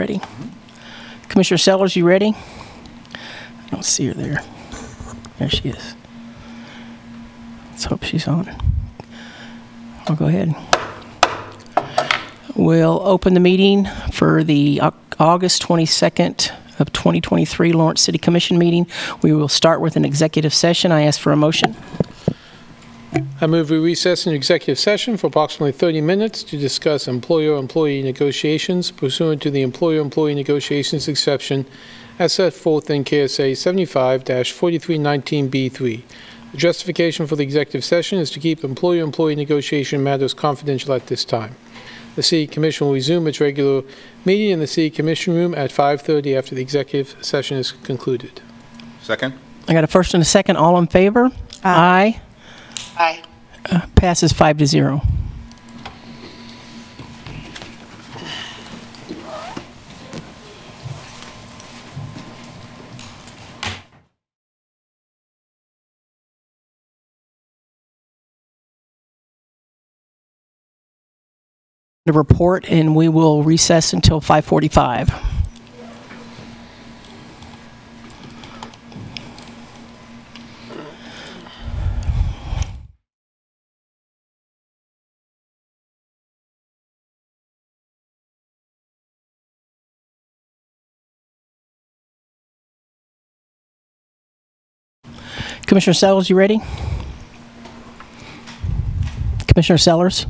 Ready? Commissioner Sellers, you ready? I don't see her there. There she is. Let's hope she's on. I'll go ahead. We'll open the meeting for the Au- August 22nd of 2023 Lawrence City Commission meeting. We will start with an executive session. I ask for a motion. I move we recess in executive session for approximately 30 minutes to discuss employer-employee negotiations pursuant to the employer-employee negotiations exception as set forth in KSA 75-4319B3. The justification for the executive session is to keep employer-employee negotiation matters confidential at this time. The City Commission will resume its regular meeting in the City Commission Room at 5:30 after the executive session is concluded. Second? I got a first and a second. All in favor? Aye. Aye. Uh, passes five to zero. The report, and we will recess until 5:45. Commissioner Sellers, you ready? Commissioner Sellers?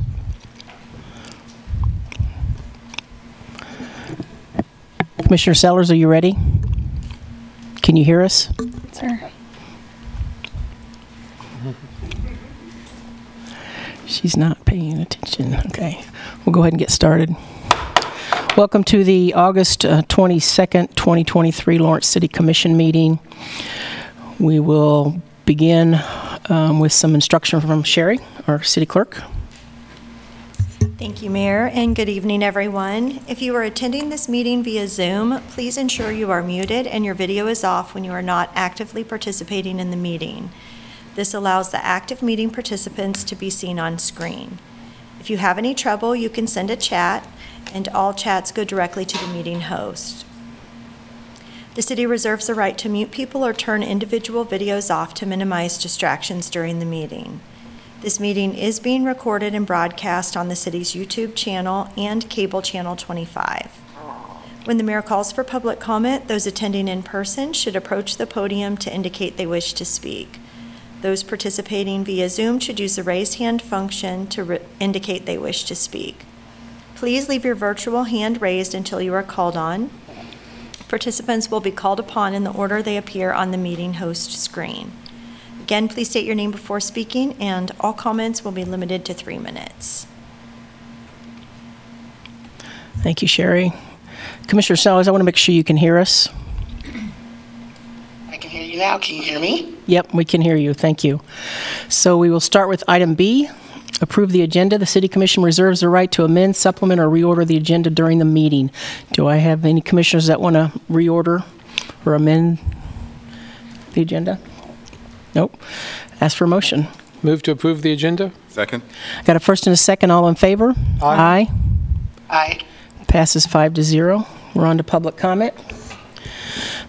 Commissioner Sellers, are you ready? Can you hear us? Sir. She's not paying attention. Okay, we'll go ahead and get started. Welcome to the August uh, 22nd, 2023 Lawrence City Commission meeting. We will begin um, with some instruction from Sherry, our city clerk. Thank you, Mayor, and good evening, everyone. If you are attending this meeting via Zoom, please ensure you are muted and your video is off when you are not actively participating in the meeting. This allows the active meeting participants to be seen on screen. If you have any trouble, you can send a chat, and all chats go directly to the meeting host. The city reserves the right to mute people or turn individual videos off to minimize distractions during the meeting. This meeting is being recorded and broadcast on the city's YouTube channel and cable channel 25. When the mayor calls for public comment, those attending in person should approach the podium to indicate they wish to speak. Those participating via Zoom should use the raise hand function to re- indicate they wish to speak. Please leave your virtual hand raised until you are called on. Participants will be called upon in the order they appear on the meeting host screen. Again, please state your name before speaking, and all comments will be limited to three minutes. Thank you, Sherry. Commissioner Sellers, I want to make sure you can hear us. I can hear you now. Can you hear me? Yep, we can hear you. Thank you. So we will start with item B, approve the agenda. The city commission reserves the right to amend, supplement, or reorder the agenda during the meeting. Do I have any commissioners that want to reorder or amend the agenda? Nope. Ask for a motion. Move to approve the agenda? Second? Got a first and a second. All in favor? Aye. Aye. Passes five to zero. We're on to public comment.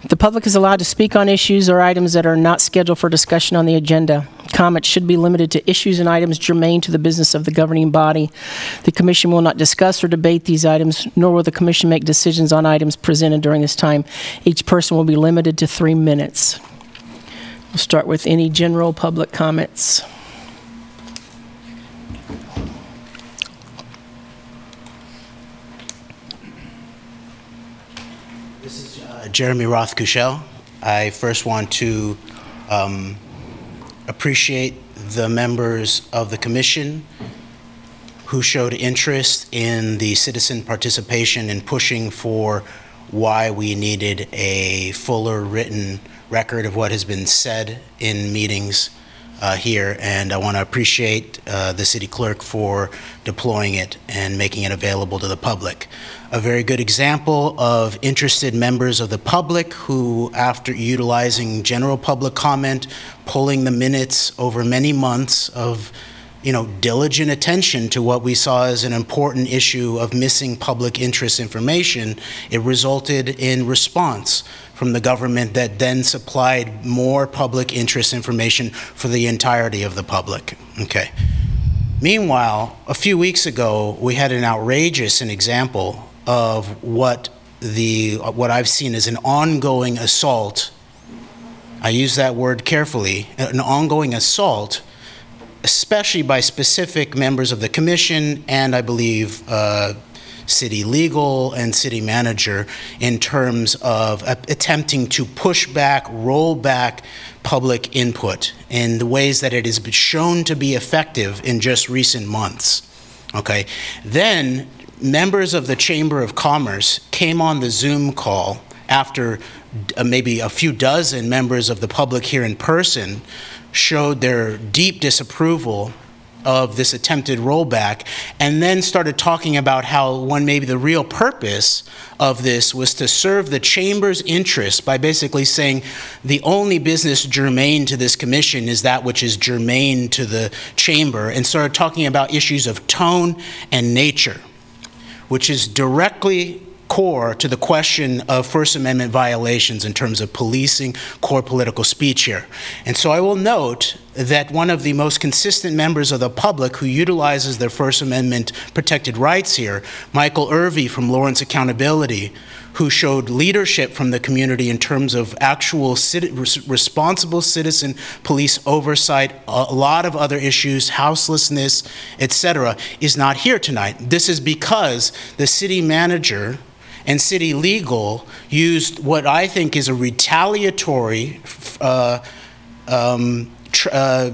The public is allowed to speak on issues or items that are not scheduled for discussion on the agenda. Comments should be limited to issues and items germane to the business of the governing body. The commission will not discuss or debate these items, nor will the commission make decisions on items presented during this time. Each person will be limited to three minutes. We'll start with any general public comments. Uh, Jeremy Roth Kushel. I first want to um, appreciate the members of the commission who showed interest in the citizen participation in pushing for why we needed a fuller written record of what has been said in meetings uh, here, and I want to appreciate uh, the city clerk for deploying it and making it available to the public. A very good example of interested members of the public who, after utilizing general public comment, pulling the minutes over many months of you know, diligent attention to what we saw as an important issue of missing public interest information, it resulted in response from the government that then supplied more public interest information for the entirety of the public. Okay. Meanwhile, a few weeks ago, we had an outrageous an example of what the what I've seen as an ongoing assault. I use that word carefully, an ongoing assault, especially by specific members of the commission and I believe uh, city legal and city manager in terms of attempting to push back, roll back public input in the ways that it has been shown to be effective in just recent months. Okay? Then members of the Chamber of Commerce came on the Zoom call after uh, maybe a few dozen members of the public here in person showed their deep disapproval of this attempted rollback and then started talking about how one maybe the real purpose of this was to serve the chamber's interests by basically saying the only business germane to this commission is that which is germane to the chamber and started talking about issues of tone and nature which is directly core to the question of First Amendment violations in terms of policing core political speech here. And so I will note that one of the most consistent members of the public who utilizes their First Amendment protected rights here, Michael Irvey from Lawrence Accountability, who showed leadership from the community in terms of actual responsible citizen police oversight, a lot of other issues, houselessness, etc., is not here tonight. This is because the city manager and city legal used what I think is a retaliatory uh, um, tr- uh,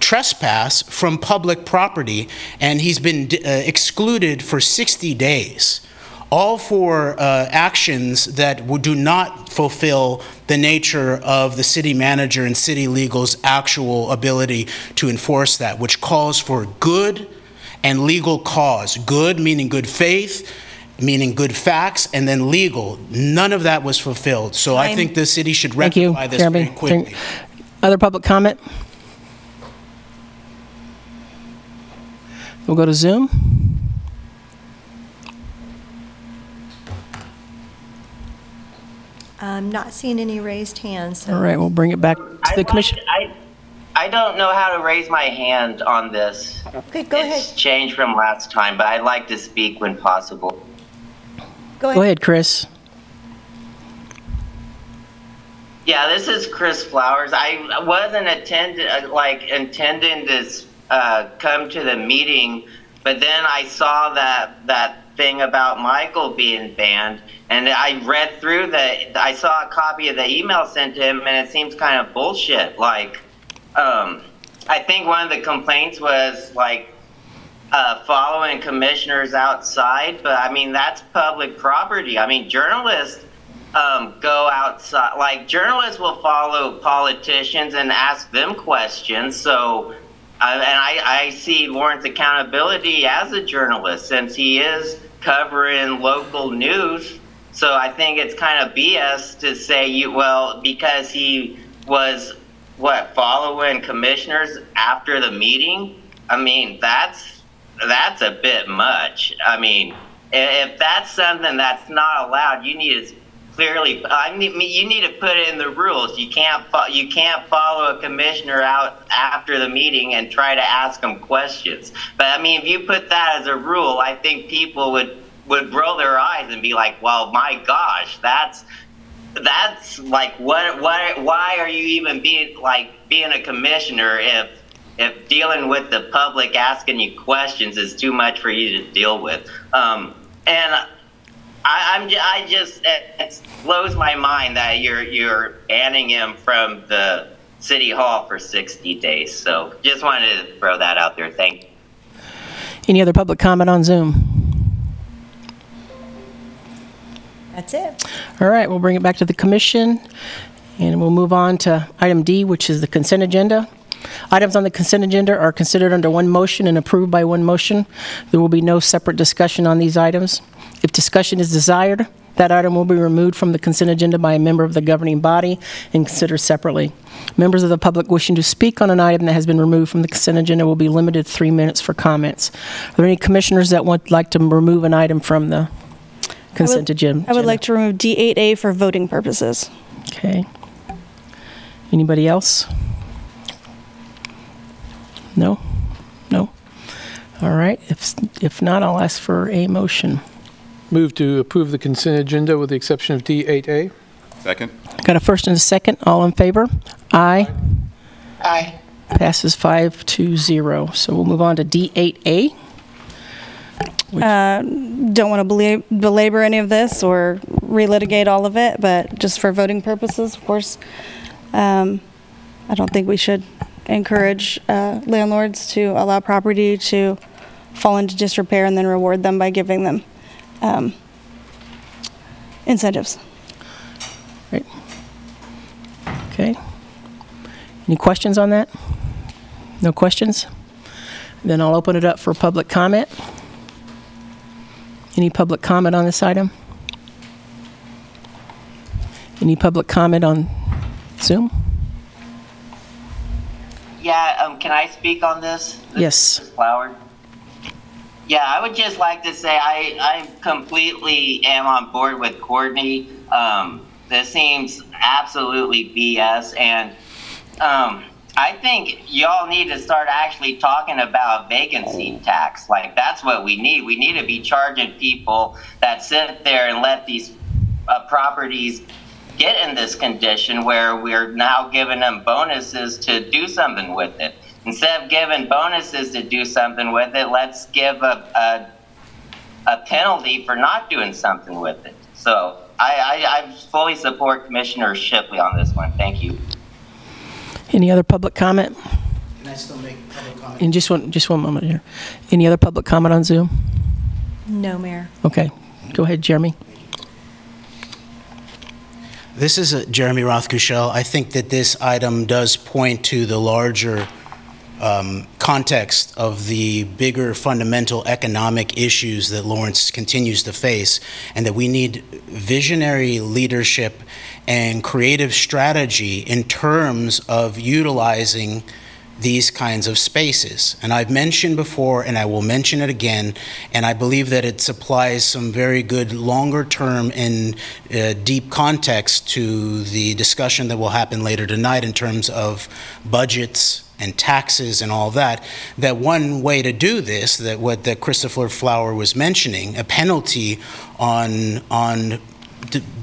trespass from public property, and he's been uh, excluded for 60 days all for uh, actions that do not fulfill the nature of the city manager and city legal's actual ability to enforce that, which calls for good and legal cause. Good meaning good faith, meaning good facts, and then legal. None of that was fulfilled. So I Time. think the city should Thank you, rectify this very Jeremy. quickly. Other public comment? We'll go to Zoom. I'm not seeing any raised hands, so All right, we'll bring it back to I'd the like- commission. I, I don't know how to raise my hand on this. Okay, go It's ahead. changed from last time, but I'd like to speak when possible. Go Go ahead. ahead, Chris. Yeah, this is Chris Flowers. I wasn't attend uh, like intending to uh, come to the meeting, but then I saw that that thing about Michael being banned, and I read through the. I saw a copy of the email sent to him, and it seems kind of bullshit. Like, um, I think one of the complaints was like uh, following commissioners outside, but I mean that's public property. I mean journalists um, go outside. Like journalists will follow politicians and ask them questions. So, uh, and I, I see Lawrence accountability as a journalist since he is covering local news. So I think it's kind of BS to say you well because he was what following commissioners after the meeting. I mean that's that's a bit much. I mean, if that's something that's not allowed, you need to clearly. I need, you need to put in the rules. You can't fo- you can't follow a commissioner out after the meeting and try to ask them questions. But I mean, if you put that as a rule, I think people would would roll their eyes and be like, "Well, my gosh, that's." That's like what what why are you even being like being a commissioner if if dealing with the public asking you questions is too much for you to deal with. Um, and I, I'm ju- I just it, it blows my mind that you're you're banning him from the city hall for 60 days. So just wanted to throw that out there. Thank you. Any other public comment on Zoom? That's it. All right, we'll bring it back to the commission, and we'll move on to item D, which is the consent agenda. Items on the consent agenda are considered under one motion and approved by one motion. There will be no separate discussion on these items. If discussion is desired, That item will be removed from the consent agenda by a member of the governing body and considered separately. Members of the public wishing to speak on an item that has been removed from the consent agenda will be limited to three minutes for comments. Are there any commissioners that would like to remove an item from the consent agenda? I would like to remove D8A for voting purposes. Okay. Anybody else? No? No? All right. If, if not, I'll ask for a motion. Move to approve the consent agenda with the exception of D8A. Second? Got a first and a second. All in favor? Aye. Aye. Passes five to zero. So we'll move on to D8A. Don't want to belabor any of this or relitigate all of it, but just for voting purposes, of course, um, I don't think we should encourage uh, landlords to allow property to fall into disrepair and then reward them by giving them um, incentives. Right. Okay. Any questions on that? No questions? Then I'll open it up for public comment. Any public comment on this item? Any public comment on Zoom? Yeah, um, can I speak on this? This Yes. is Flower. Yeah, I would just like to say I, I completely am on board with Courtney. Um, this seems absolutely BS, and um, I think y'all need to start actually talking about vacancy tax. Like that's what we need. We need to be charging people that sit there and let these uh, properties get in this condition where we're now giving them bonuses to do something with it. Instead of giving bonuses to do something with it, let's give a, a, a penalty for not doing something with it. So I, I, I fully support Commissioner Shipley on this one. Thank you. Any other public comment? Can I still make public comment? In just one, just one moment here. Any other public comment on Zoom? No, Mayor. Okay. Go ahead, Jeremy. This is Jeremy Rothkushel. I think that this item does point to the larger um, context of the bigger fundamental economic issues that Lawrence continues to face, and that we need visionary leadership and creative strategy in terms of utilizing these kinds of spaces. And I've mentioned before, and I will mention it again, and I believe that it supplies some very good longer-term and uh, deep context to the discussion that will happen later tonight in terms of budgets and taxes and all that, that one way to do this, that what that Christopher Flower was mentioning, a penalty on, on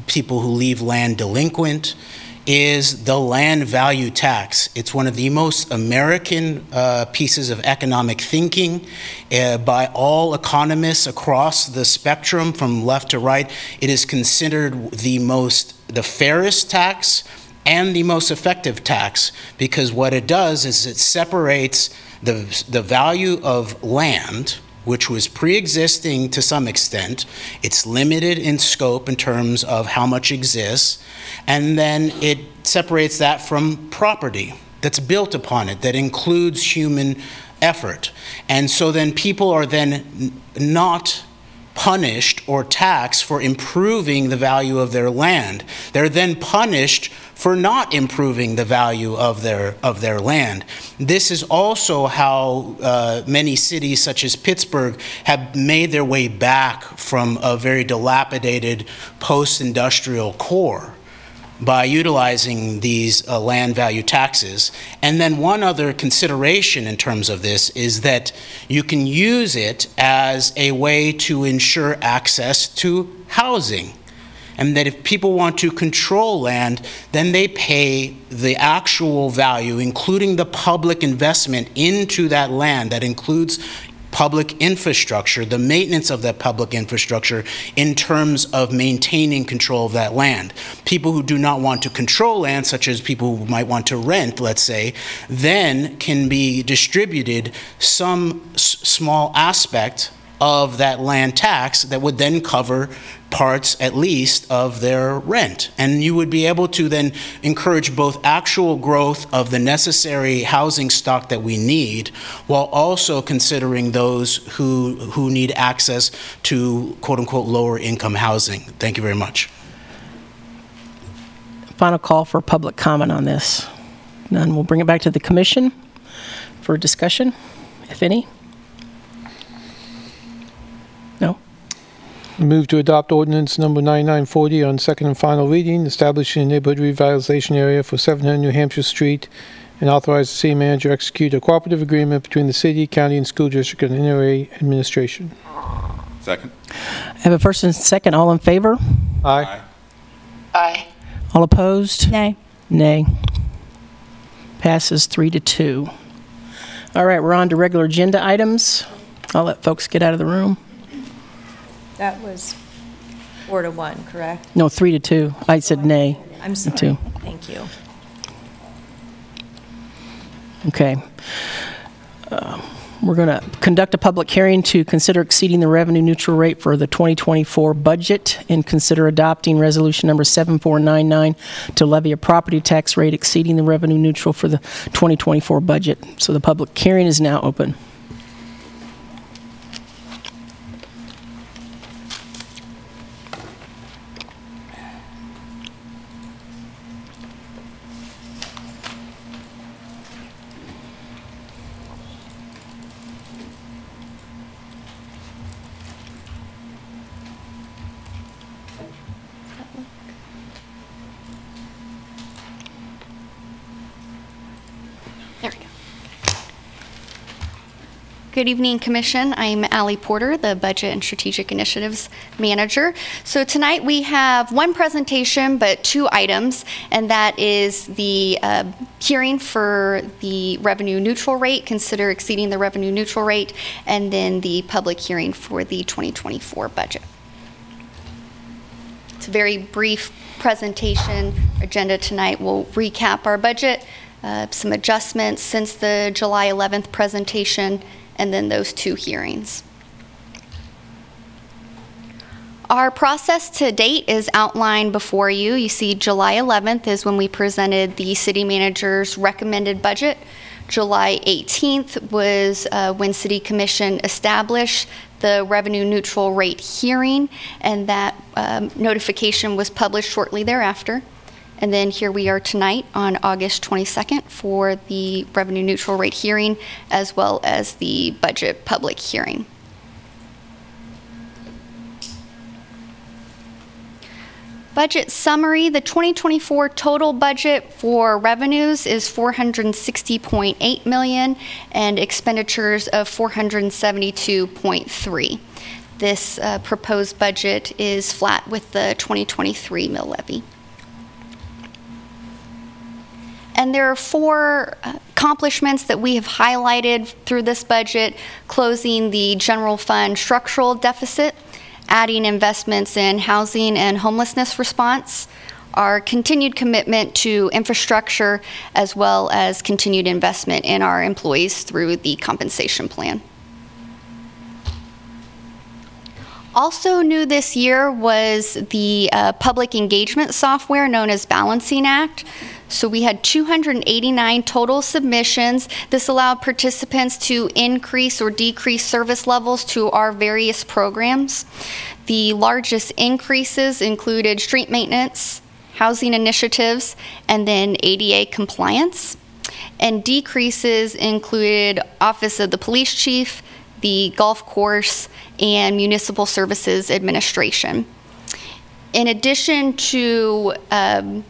people who leave land delinquent, is the land value tax. It's one of the most American uh, pieces of economic thinking uh, by all economists across the spectrum from left to right. It is considered the most, the fairest tax and the most effective tax because what it does is it separates the, the value of land which was pre-existing to some extent. It's limited in scope in terms of how much exists, and then it separates that from property that's built upon it, that includes human effort. And so then people are then not punished or taxed for improving the value of their land. They're then punished for not improving the value of their of their land. This is also how uh, many cities, such as Pittsburgh, have made their way back from a very dilapidated post-industrial core by utilizing these uh, land value taxes. And then one other consideration in terms of this is that you can use it as a way to ensure access to housing. And that if people want to control land, then they pay the actual value, including the public investment into that land. That includes public infrastructure, the maintenance of that public infrastructure in terms of maintaining control of that land. People who do not want to control land, such as people who might want to rent, let's say, then can be distributed some s- small aspect of that land tax that would then cover parts, at least, of their rent. And you would be able to then encourage both actual growth of the necessary housing stock that we need, while also considering those who, who need access to quote-unquote lower-income housing. Thank you very much. Final call for public comment on this. None. We'll bring it back to the commission for discussion, if any. Move to adopt ordinance number 9940 on second and final reading, establishing a neighborhood revitalization area for 700 New Hampshire Street, and authorize the city manager to execute a cooperative agreement between the city, county, and school district and NRA administration. Second. I have a first and second. All in favor? Aye. Aye. All opposed? Nay. Nay. Passes three to two. All right, we're on to regular agenda items. I'll let folks get out of the room. That was four to one, correct? No, three to two. I said nay. I'm sorry. Two. Thank you. Okay. Uh, We're going to conduct a public hearing to consider exceeding the revenue neutral rate for the 2024 budget and consider adopting resolution number 7499 to levy a property tax rate exceeding the revenue neutral for the 2024 budget. So the public hearing is now open. Good evening, Commission. I'm Allie Porter, the Budget and Strategic Initiatives Manager. So tonight we have one presentation, but two items, and that is the uh, hearing for the revenue neutral rate, consider exceeding the revenue neutral rate, and then the public hearing for the 2024 budget. It's a very brief presentation. Agenda tonight We'll recap our budget, uh, some adjustments since the July 11th presentation, and then those two hearings. Our process to date is outlined before you. You see, July 11th is when we presented the city manager's recommended budget. July 18th was uh, when City Commission established the revenue neutral rate hearing, and that um, notification was published shortly thereafter. And then here we are tonight on August 22nd for the revenue neutral rate hearing as well as the budget public hearing. Budget summary, the 2024 total budget for revenues is 460.8 million and expenditures of 472.3. This uh, proposed budget is flat with the 2023 mill levy. And there are four accomplishments that we have highlighted through this budget closing the general fund structural deficit, adding investments in housing and homelessness response, our continued commitment to infrastructure, as well as continued investment in our employees through the compensation plan. Also new this year was the uh, public engagement software known as Balancing Act. So we had 289 total submissions. This allowed participants to increase or decrease service levels to our various programs. The largest increases included street maintenance, housing initiatives, and then ADA compliance. And decreases included Office of the Police Chief, the golf course, and Municipal Services Administration. In addition to um,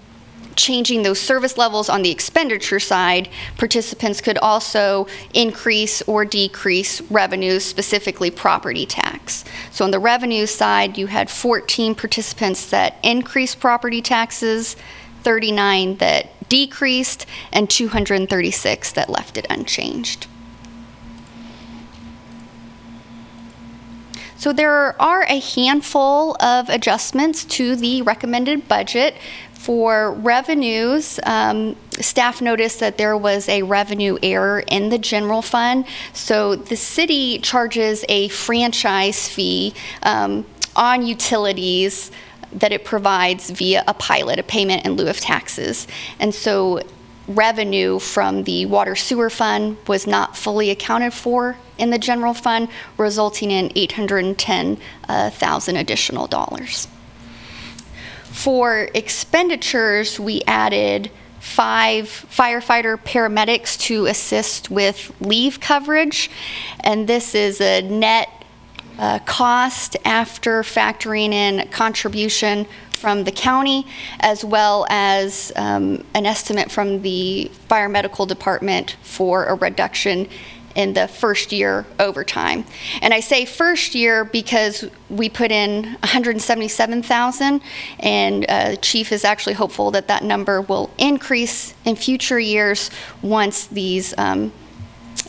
changing those service levels on the expenditure side, participants could also increase or decrease revenues, specifically property tax. So on the revenue side, you had 14 participants that increased property taxes, 39 that decreased, and 236 that left it unchanged. So there are a handful of adjustments to the recommended budget For revenues, um, staff noticed that there was a revenue error in the general fund. So the city charges a franchise fee um, on utilities that it provides via a pilot, a payment in lieu of taxes. And so revenue from the water sewer fund was not fully accounted for in the general fund, resulting in 810,000 additional dollars. For expenditures, we added five firefighter paramedics to assist with leave coverage, and this is a net uh, cost after factoring in contribution from the county, as well as um, an estimate from the fire medical department for a reduction in the first year overtime. And I say first year because we put in 177,000 and uh, chief is actually hopeful that that number will increase in future years once these um,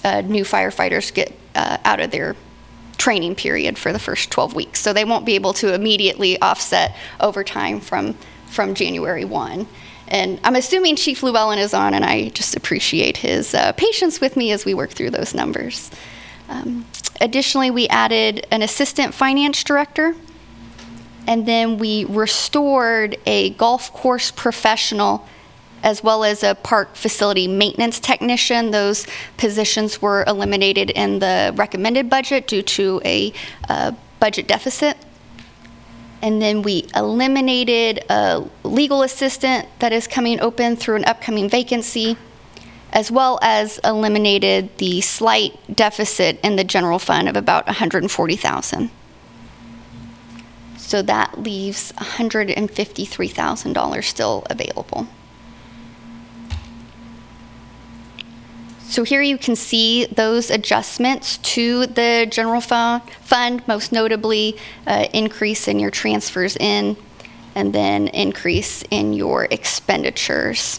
uh, new firefighters get uh, out of their training period for the first 12 weeks. So they won't be able to immediately offset overtime from, from January 1. And I'm assuming Chief Llewellyn is on, and I just appreciate his uh, patience with me as we work through those numbers. Um, additionally, we added an assistant finance director, and then we restored a golf course professional as well as a park facility maintenance technician. Those positions were eliminated in the recommended budget due to a uh, budget deficit. And then we eliminated a legal assistant that is coming open through an upcoming vacancy, as well as eliminated the slight deficit in the general fund of about 140,000. So that leaves $153,000 still available. So here you can see those adjustments to the general fu- fund, most notably uh, increase in your transfers in, and then increase in your expenditures.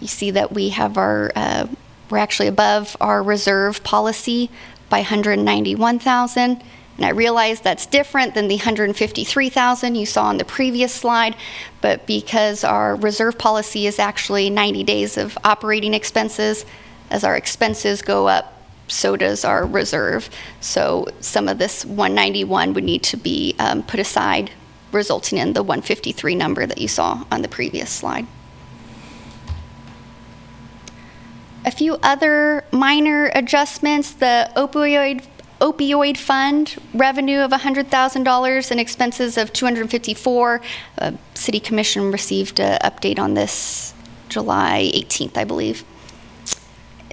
You see that we have our, uh, we're actually above our reserve policy by 191,000. And I realize that's different than the 153,000 you saw on the previous slide, but because our reserve policy is actually 90 days of operating expenses, as our expenses go up, so does our reserve. So some of this 191 would need to be um, put aside, resulting in the 153 number that you saw on the previous slide. A few other minor adjustments, the opioid opioid fund revenue of $100,000 and expenses of 254. Uh, City Commission received an update on this July 18th, I believe.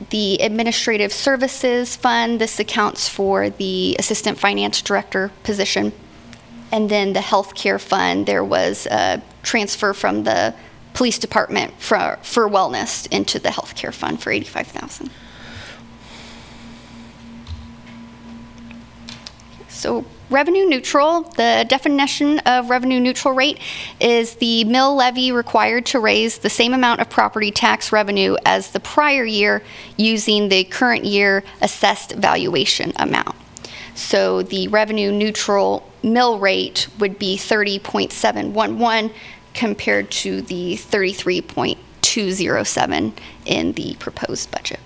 The Administrative Services Fund, this accounts for the Assistant Finance Director position. And then the Healthcare Fund, there was a transfer from the Police Department for, for wellness into the Healthcare Fund for 85,000. So revenue neutral, the definition of revenue neutral rate is the mill levy required to raise the same amount of property tax revenue as the prior year using the current year assessed valuation amount. So the revenue neutral mill rate would be 30.711 compared to the 33.207 in the proposed budget.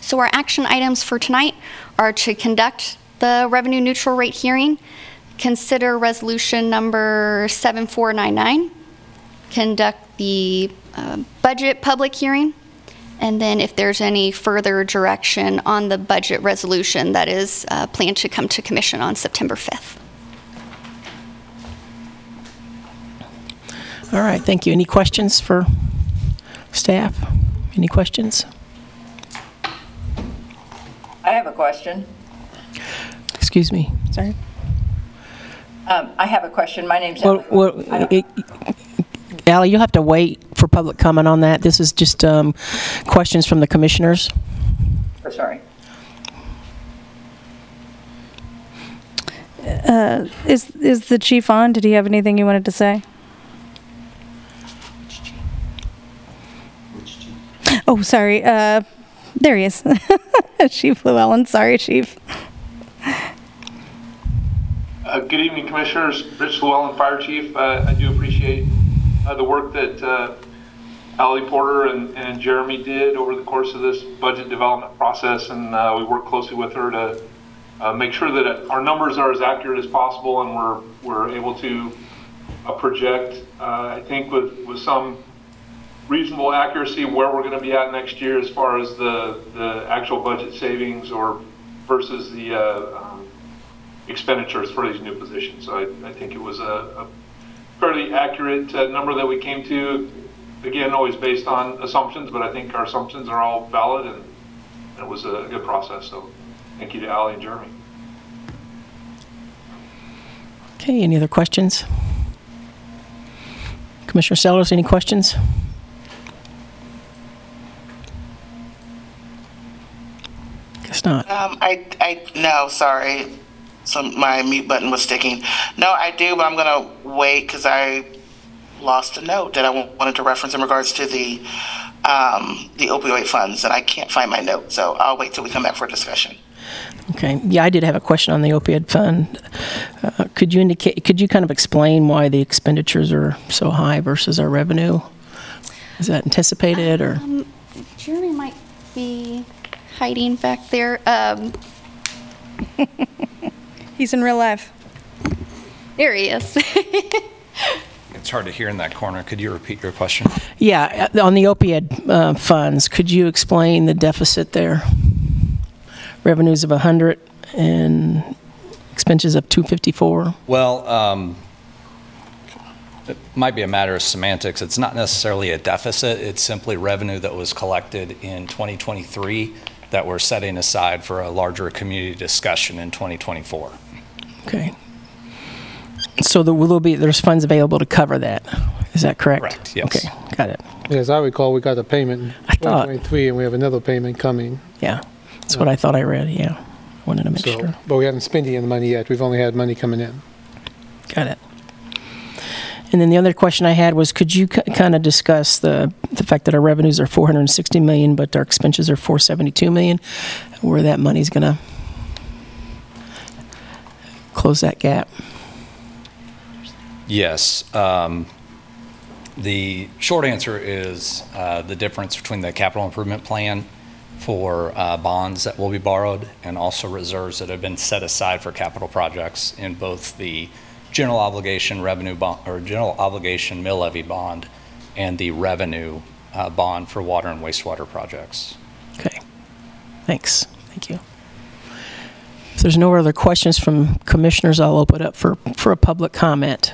So our action items for tonight are to conduct the revenue neutral rate hearing, consider resolution number 7499, conduct the uh, budget public hearing, and then if there's any further direction on the budget resolution that is uh, planned to come to commission on September 5th. All right, thank you. Any questions for staff? Any questions? I have a question. Excuse me, sorry. Um, I have a question. My name's Well, Emily. well, I don't- it- Ally, you'll have to wait for public comment on that. This is just um, questions from the commissioners. oh, Sorry. Uh, Is, is the chief on? Did he have anything you wanted to say? Oh, sorry. Uh, there he is. Chief Llewellyn. Sorry, Chief. Uh, good evening, Commissioners. Rich Llewellyn, Fire Chief. Uh, I do appreciate uh, the work that uh, Ali Porter and, and, Jeremy did over the course of this budget development process, and uh, we work closely with her to uh, make sure that our numbers are as accurate as possible, and we're we're able to project. I think with with some reasonable accuracy where we're going to be at next year as far as the the actual budget savings or versus the uh, um, expenditures for these new positions. So I, I think it was a, a fairly accurate uh, number that we came to. Again, always based on assumptions, but I think our assumptions are all valid and it was a good process. So thank you to Ally and Jeremy. Okay, any other questions? Commissioner Sellers, any questions? Guess not. Um, I, I, no, sorry. Some, my mute button was sticking. No, I do, but I'm gonna wait because I lost a note that I wanted to reference in regards to the, um, the opioid funds, and I can't find my note, so I'll wait till we come back for a discussion. Okay, yeah, I did have a question on the opioid fund. Uh, Could you indicate, could you kind of explain why the expenditures are so high versus our revenue? Is that anticipated, or? Um, Jeremy might be hiding back there. Um, He's in real life. there he is. It's hard to hear in that corner. Could you repeat your question? Yeah, uh, on the opioid uh, funds, could you explain the deficit there? Revenues of 100 and expenses of 254? Well, um, it might be a matter of semantics. It's not necessarily a deficit. It's simply revenue that was collected in 2023 that we're setting aside for a larger community discussion in 2024. Okay. So there will be, there's funds available to cover that, is that correct? Correct, yes. Okay, got it. As I recall, we got a payment in I thought- 2023, and we have another payment coming. Yeah, that's what I thought I read, yeah. Wanted to make So, sure. but we haven't spent any of the money yet. We've only had money coming in. Got it. And then the other question I had was, could you kind of discuss the, the fact that our revenues are 460 million, but our expenses are 472 million? Where that money's going to close that gap? Yes. um, The short answer is uh, the difference between the capital improvement plan for uh, bonds that will be borrowed and also reserves that have been set aside for capital projects in both the general obligation revenue bond, or general obligation mill levy bond and the revenue uh, bond for water and wastewater projects. Okay, thanks, thank you. If there's no other questions from commissioners, I'll open up for, for a public comment.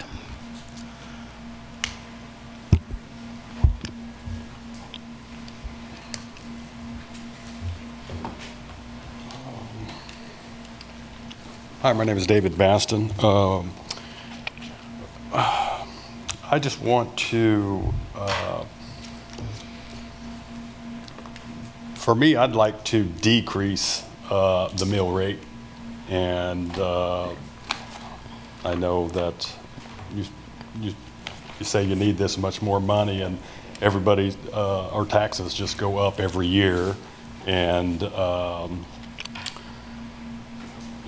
Hi, my name is David Baston. Um, I just want to, uh, for me, I'd like to decrease uh, the mill rate. And uh, I know that you, you, you say you need this much more money, and everybody, uh, our taxes just go up every year. And um,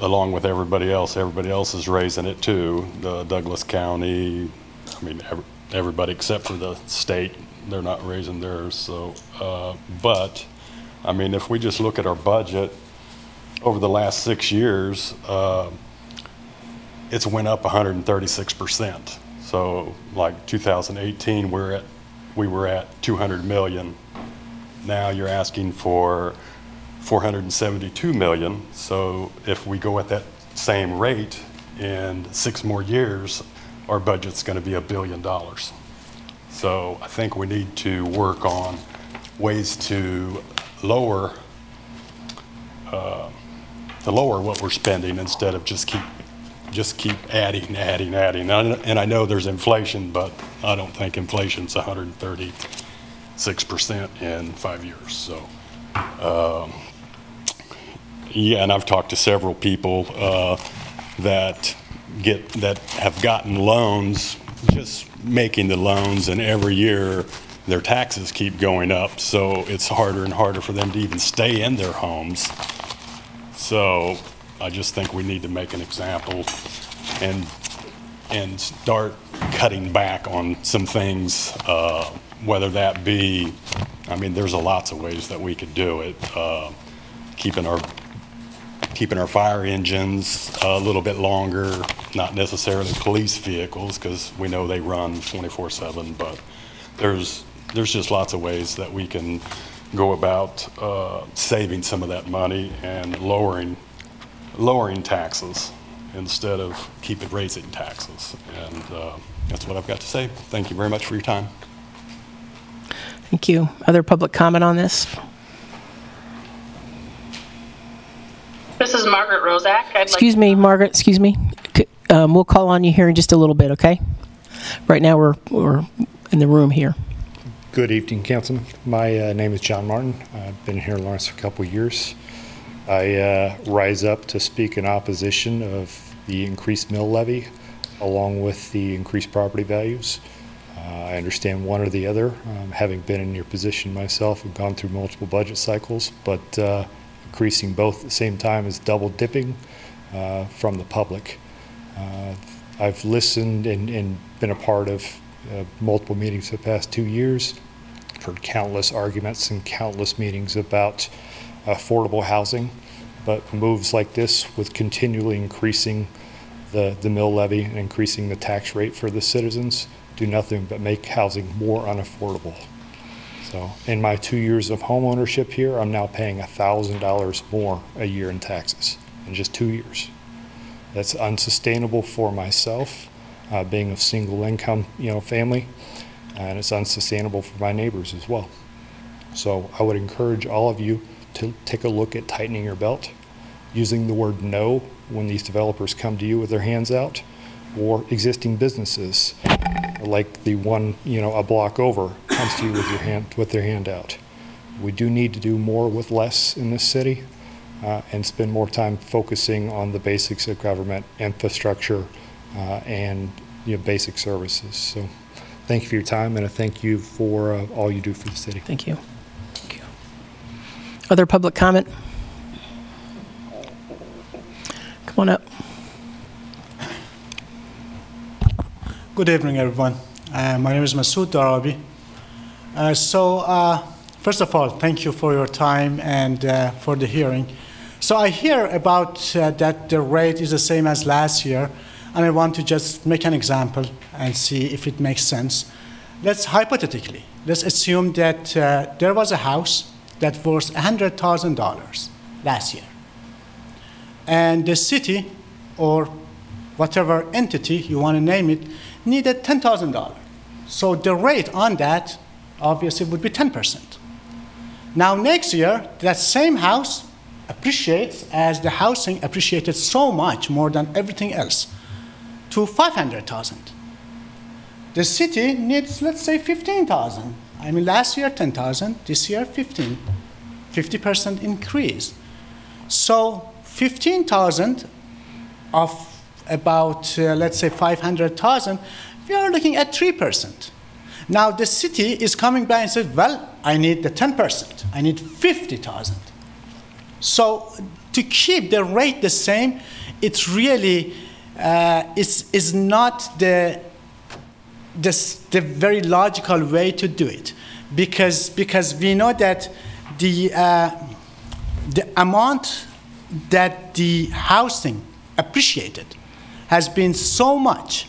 along with everybody else. Everybody else is raising it too. The Douglas County, I mean, ev- everybody except for the state, they're not raising theirs. So, uh, but, I mean, if we just look at our budget over the last six years, uh, it's went up 136%. So, like 2018, we're at, we were at 200 million. Now you're asking for 472 million. So if we go at that same rate in six more years, our budget's going to be a billion dollars. So I think we need to work on ways to lower, uh, to lower what we're spending instead of just keep, just keep adding, adding, adding. And I- And I know there's inflation, but I don't think inflation's 136% in five years. So um, yeah, and I've talked to several people uh, that get, that have gotten loans, just making the loans, and every year their taxes keep going up, so it's harder and harder for them to even stay in their homes. So I just think we need to make an example and, and start cutting back on some things, uh, whether that be, I mean, there's a lots of ways that we could do it. Uh, Keeping our, keeping our fire engines a little bit longer, not necessarily police vehicles, because we know they run 24/7, but there's, there's just lots of ways that we can go about uh, saving some of that money and lowering, lowering taxes instead of keeping raising taxes. And uh, that's what I've got to say. Thank you very much for your time. Thank you. Other public comment on this? This is Margaret Rozak. I'd like Excuse me, Margaret, excuse me. C- um, We'll call on you here in just a little bit, okay? Right now, we're, we're in the room here. Good evening, Councilman. My uh, name is John Martin. I've been here in Lawrence for a couple of years. I uh, rise up to speak in opposition of the increased mill levy along with the increased property values. Uh, I understand one or the other, um, having been in your position myself and gone through multiple budget cycles, but uh, increasing both at the same time is double dipping uh, from the public. Uh, I've listened and, and been a part of uh, multiple meetings for the past two years, heard countless arguments and countless meetings about affordable housing, but moves like this with continually increasing the, the mill levy and increasing the tax rate for the citizens do nothing but make housing more unaffordable. So in my two years of home ownership here, I'm now paying $1,000 more a year in taxes in just two years. That's unsustainable for myself, uh, being a single income, you know, family, and it's unsustainable for my neighbors as well. So I would encourage all of you to take a look at tightening your belt, using the word no when these developers come to you with their hands out, or existing businesses, like the one, you know, a block over, comes to you with your hand, with their hand out. We do need to do more with less in this city, uh, and spend more time focusing on the basics of government, infrastructure, uh, and, you know, basic services. So, thank you for your time, and I thank you for uh, all you do for the city. Thank you. Thank you. Other public comment? Come on up. Good evening, everyone. Uh, my name is Masood Darabi. Uh, so, uh, first of all, thank you for your time and uh, for the hearing. So, I hear about uh, that the rate is the same as last year, and I want to just make an example and see if it makes sense. Let's hypothetically, let's assume that uh, there was a house that was $100,000 last year, and the city or whatever entity you want to name it needed $10,000. So the rate on that obviously would be 10%. Now, next year, that same house appreciates as the housing appreciated so much more than everything else to 500,000. The city needs, let's say, 15,000. I mean, last year 10,000, this year 15, 50% increase. So 15,000 of about, uh, let's say, 500,000, we are looking at 3%. Now the city is coming back and says, well, I need the 10%. I need 50,000. So to keep the rate the same, it's really, uh, it's, is not the, the, the very logical way to do it. Because, because we know that the, uh, the amount that the housing appreciated has been so much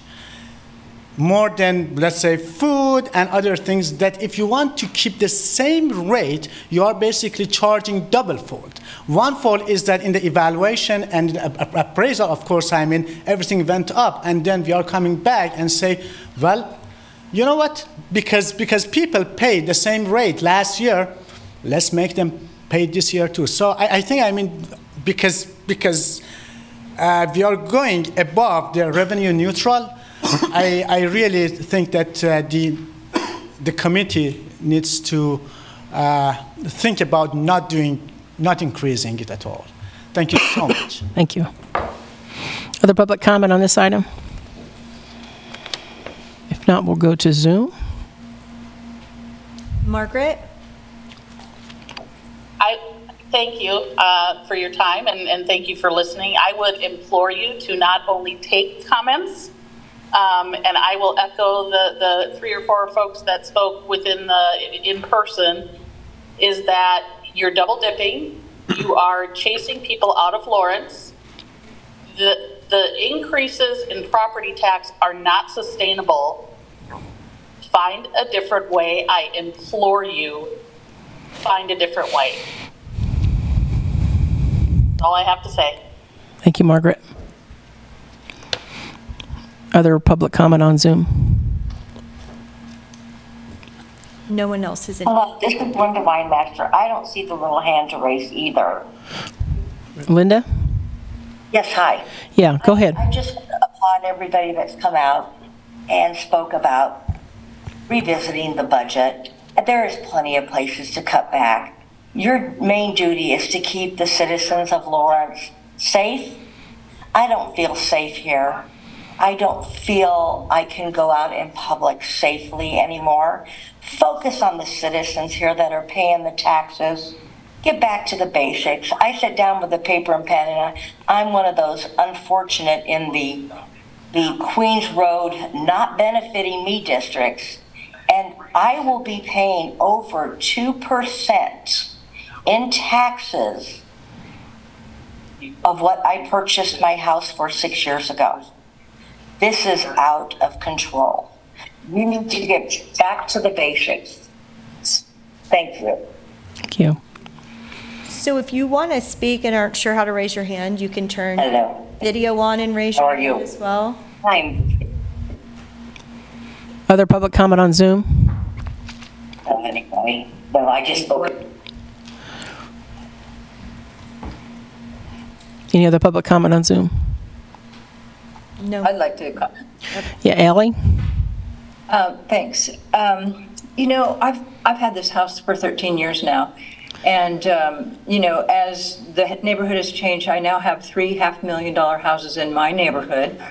more than, let's say, food and other things that if you want to keep the same rate, you are basically charging double fold. One fold is that in the evaluation and appraisal, of course, I mean, everything went up, and then we are coming back and say, well, you know what? Because, because people paid the same rate last year, let's make them pay this year too. So I, I think, I mean, because, because uh, we are going above the revenue neutral, I, I really think that uh, the, the committee needs to uh, think about not doing, not increasing it at all. Thank you so much. Thank you. Other public comment on this item? If not, we'll go to Zoom. Margaret? I thank you uh, for your time and, and thank you for listening. I would implore you to not only take comments, um, and I will echo the, the three or four folks that spoke within the, in person, is that you're double dipping. You are chasing people out of Lawrence. The, the increases in property tax are not sustainable. Find a different way. I implore you, find a different way. That's all I have to say. Thank you, Margaret. Other public comment on Zoom? No one else is in. Hello, this is Linda Weinmaster. I don't see the little hands raised either. Linda? Yes, hi. Yeah, go ahead. I just applaud everybody that's come out and spoke about revisiting the budget. There is plenty of places to cut back. Your main duty is to keep the citizens of Lawrence safe. I don't feel safe here. I don't feel I can go out in public safely anymore. Focus on the citizens here that are paying the taxes. Get back to the basics. I sit down with a paper and pen, and I, I'm one of those unfortunate in the the Queens Road not benefiting me districts, and I will be paying over two percent in taxes of what I purchased my house for six years ago. This is out of control. We need to get back to the basics. Thank you. Thank you. So if you want to speak and aren't sure how to raise your hand, you can turn Hello. video on and raise How your are you? hand as well. I'm Other public comment on Zoom? anyway. Well, I just spoke. Any other public comment on Zoom? No. I'd like to comment. Yeah, Ally? Uh, Thanks. Um, You know, I've, I've had this house for 13 years now. And, um, you know, as the neighborhood has changed, I now have three half-million dollar houses in my neighborhood,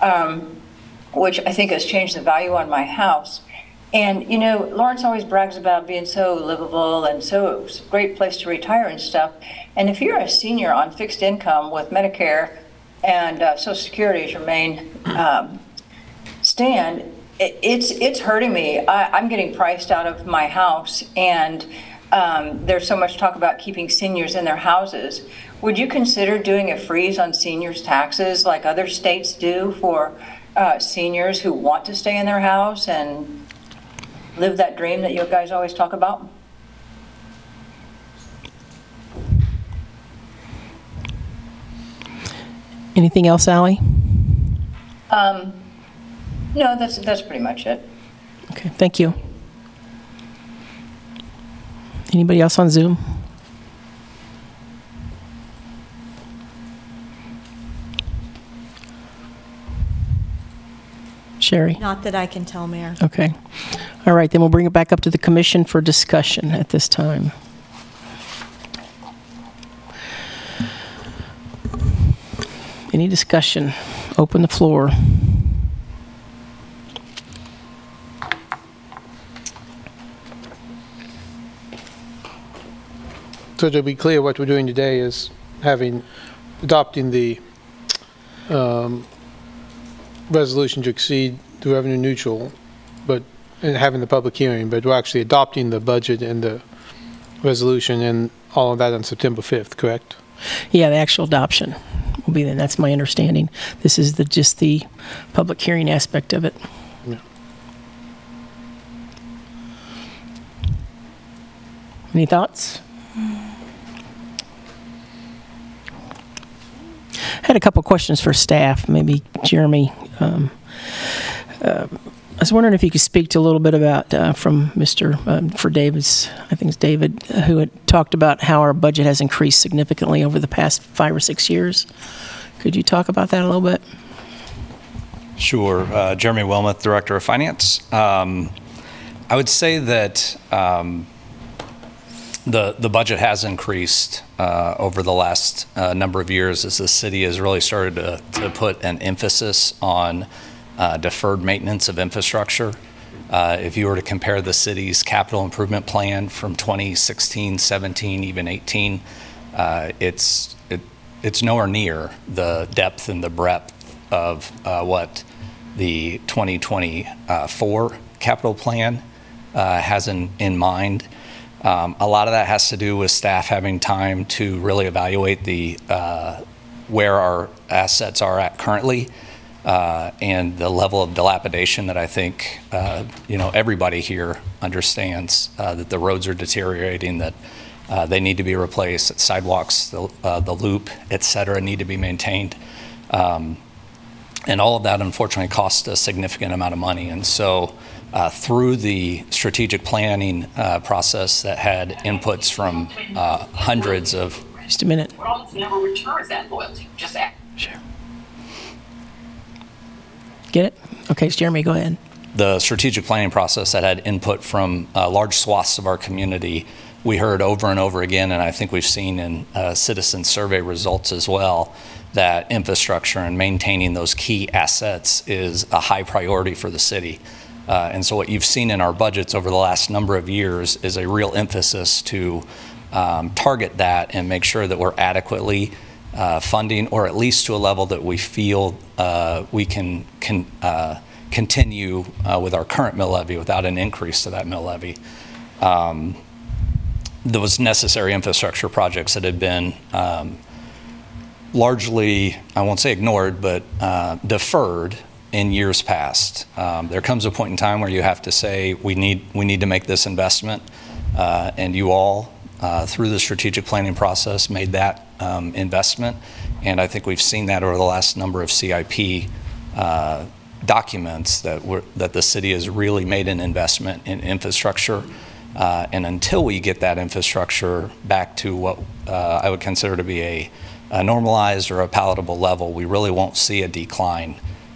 um, which I think has changed the value on my house. And, you know, Lawrence always brags about being so livable and so it's a great place to retire and stuff. And if you're a senior on fixed income with Medicare and uh, Social Security is your main um, stand, it, it's it's hurting me. I, I'm getting priced out of my house, and um, there's so much talk about keeping seniors in their houses. Would you consider doing a freeze on seniors' taxes like other states do for uh, seniors who want to stay in their house and live that dream that you guys always talk about? Anything else, Ally? Um, no, that's that's pretty much it. Okay, thank you. Anybody else on Zoom? Sherry? Not that I can tell, Mayor. Okay. All right, then we'll bring it back up to the commission for discussion at this time. Any discussion? Open the floor. So to be clear, what we're doing today is having, adopting the um, resolution to exceed the revenue neutral, but, and having the public hearing, but we're actually adopting the budget and the resolution and all of that on September 5th, correct? Yeah, the actual adoption will be then, that's my understanding. This is the, just the public hearing aspect of it. Yeah. Any thoughts? I had a couple questions for staff, maybe Jeremy. Um, uh, I was wondering if you could speak to a little bit about, uh, from Mr., um, for David's, I think it's David, uh, who had talked about how our budget has increased significantly over the past five or six years. Could you talk about that a little bit? Sure. Uh, Jeremy Wilmoth, Director of Finance. Um, I would say that um, the the budget has increased uh, over the last uh, number of years as the city has really started to, to put an emphasis on uh, deferred maintenance of infrastructure. Uh, If you were to compare the city's capital improvement plan from 2016, 17, even 18, uh, it's, it- it's nowhere near the depth and the breadth of uh, what the 2024 capital plan uh, has in, in mind. Um, A lot of that has to do with staff having time to really evaluate the, uh, where our assets are at currently, uh, and the level of dilapidation that I think, uh, you know, everybody here understands, uh, that the roads are deteriorating, that uh, they need to be replaced, sidewalks, the uh, the loop, et cetera, need to be maintained. Um, And all of that unfortunately costs a significant amount of money. And so uh, through the strategic planning uh, process that had inputs from uh, hundreds of Just a minute. What almost never returns that loyalty, just act. Get it? Okay, so Jeremy, go ahead. the strategic planning process that had input from uh, large swaths of our community, we heard over and over again, and I think we've seen in uh, citizen survey results as well, that infrastructure and maintaining those key assets is a high priority for the city. Uh, And so what you've seen in our budgets over the last number of years is a real emphasis to um, target that and make sure that we're adequately funding, or at least to a level that we feel uh, we can, uh, continue uh, with our current mill levy without an increase to that mill levy. Um, Those necessary infrastructure projects that had been um, largely, I won't say ignored, but uh, deferred in years past. Um, There comes a point in time where you have to say, we need, we need to make this investment, uh, and you all, uh, through the strategic planning process, made that um, investment, and I think we've seen that over the last number of CIP uh, documents, that the city has really made an investment in infrastructure, Uh, and until we get that infrastructure back to what uh, I would consider to be a normalized or a palatable level, we really won't see a decline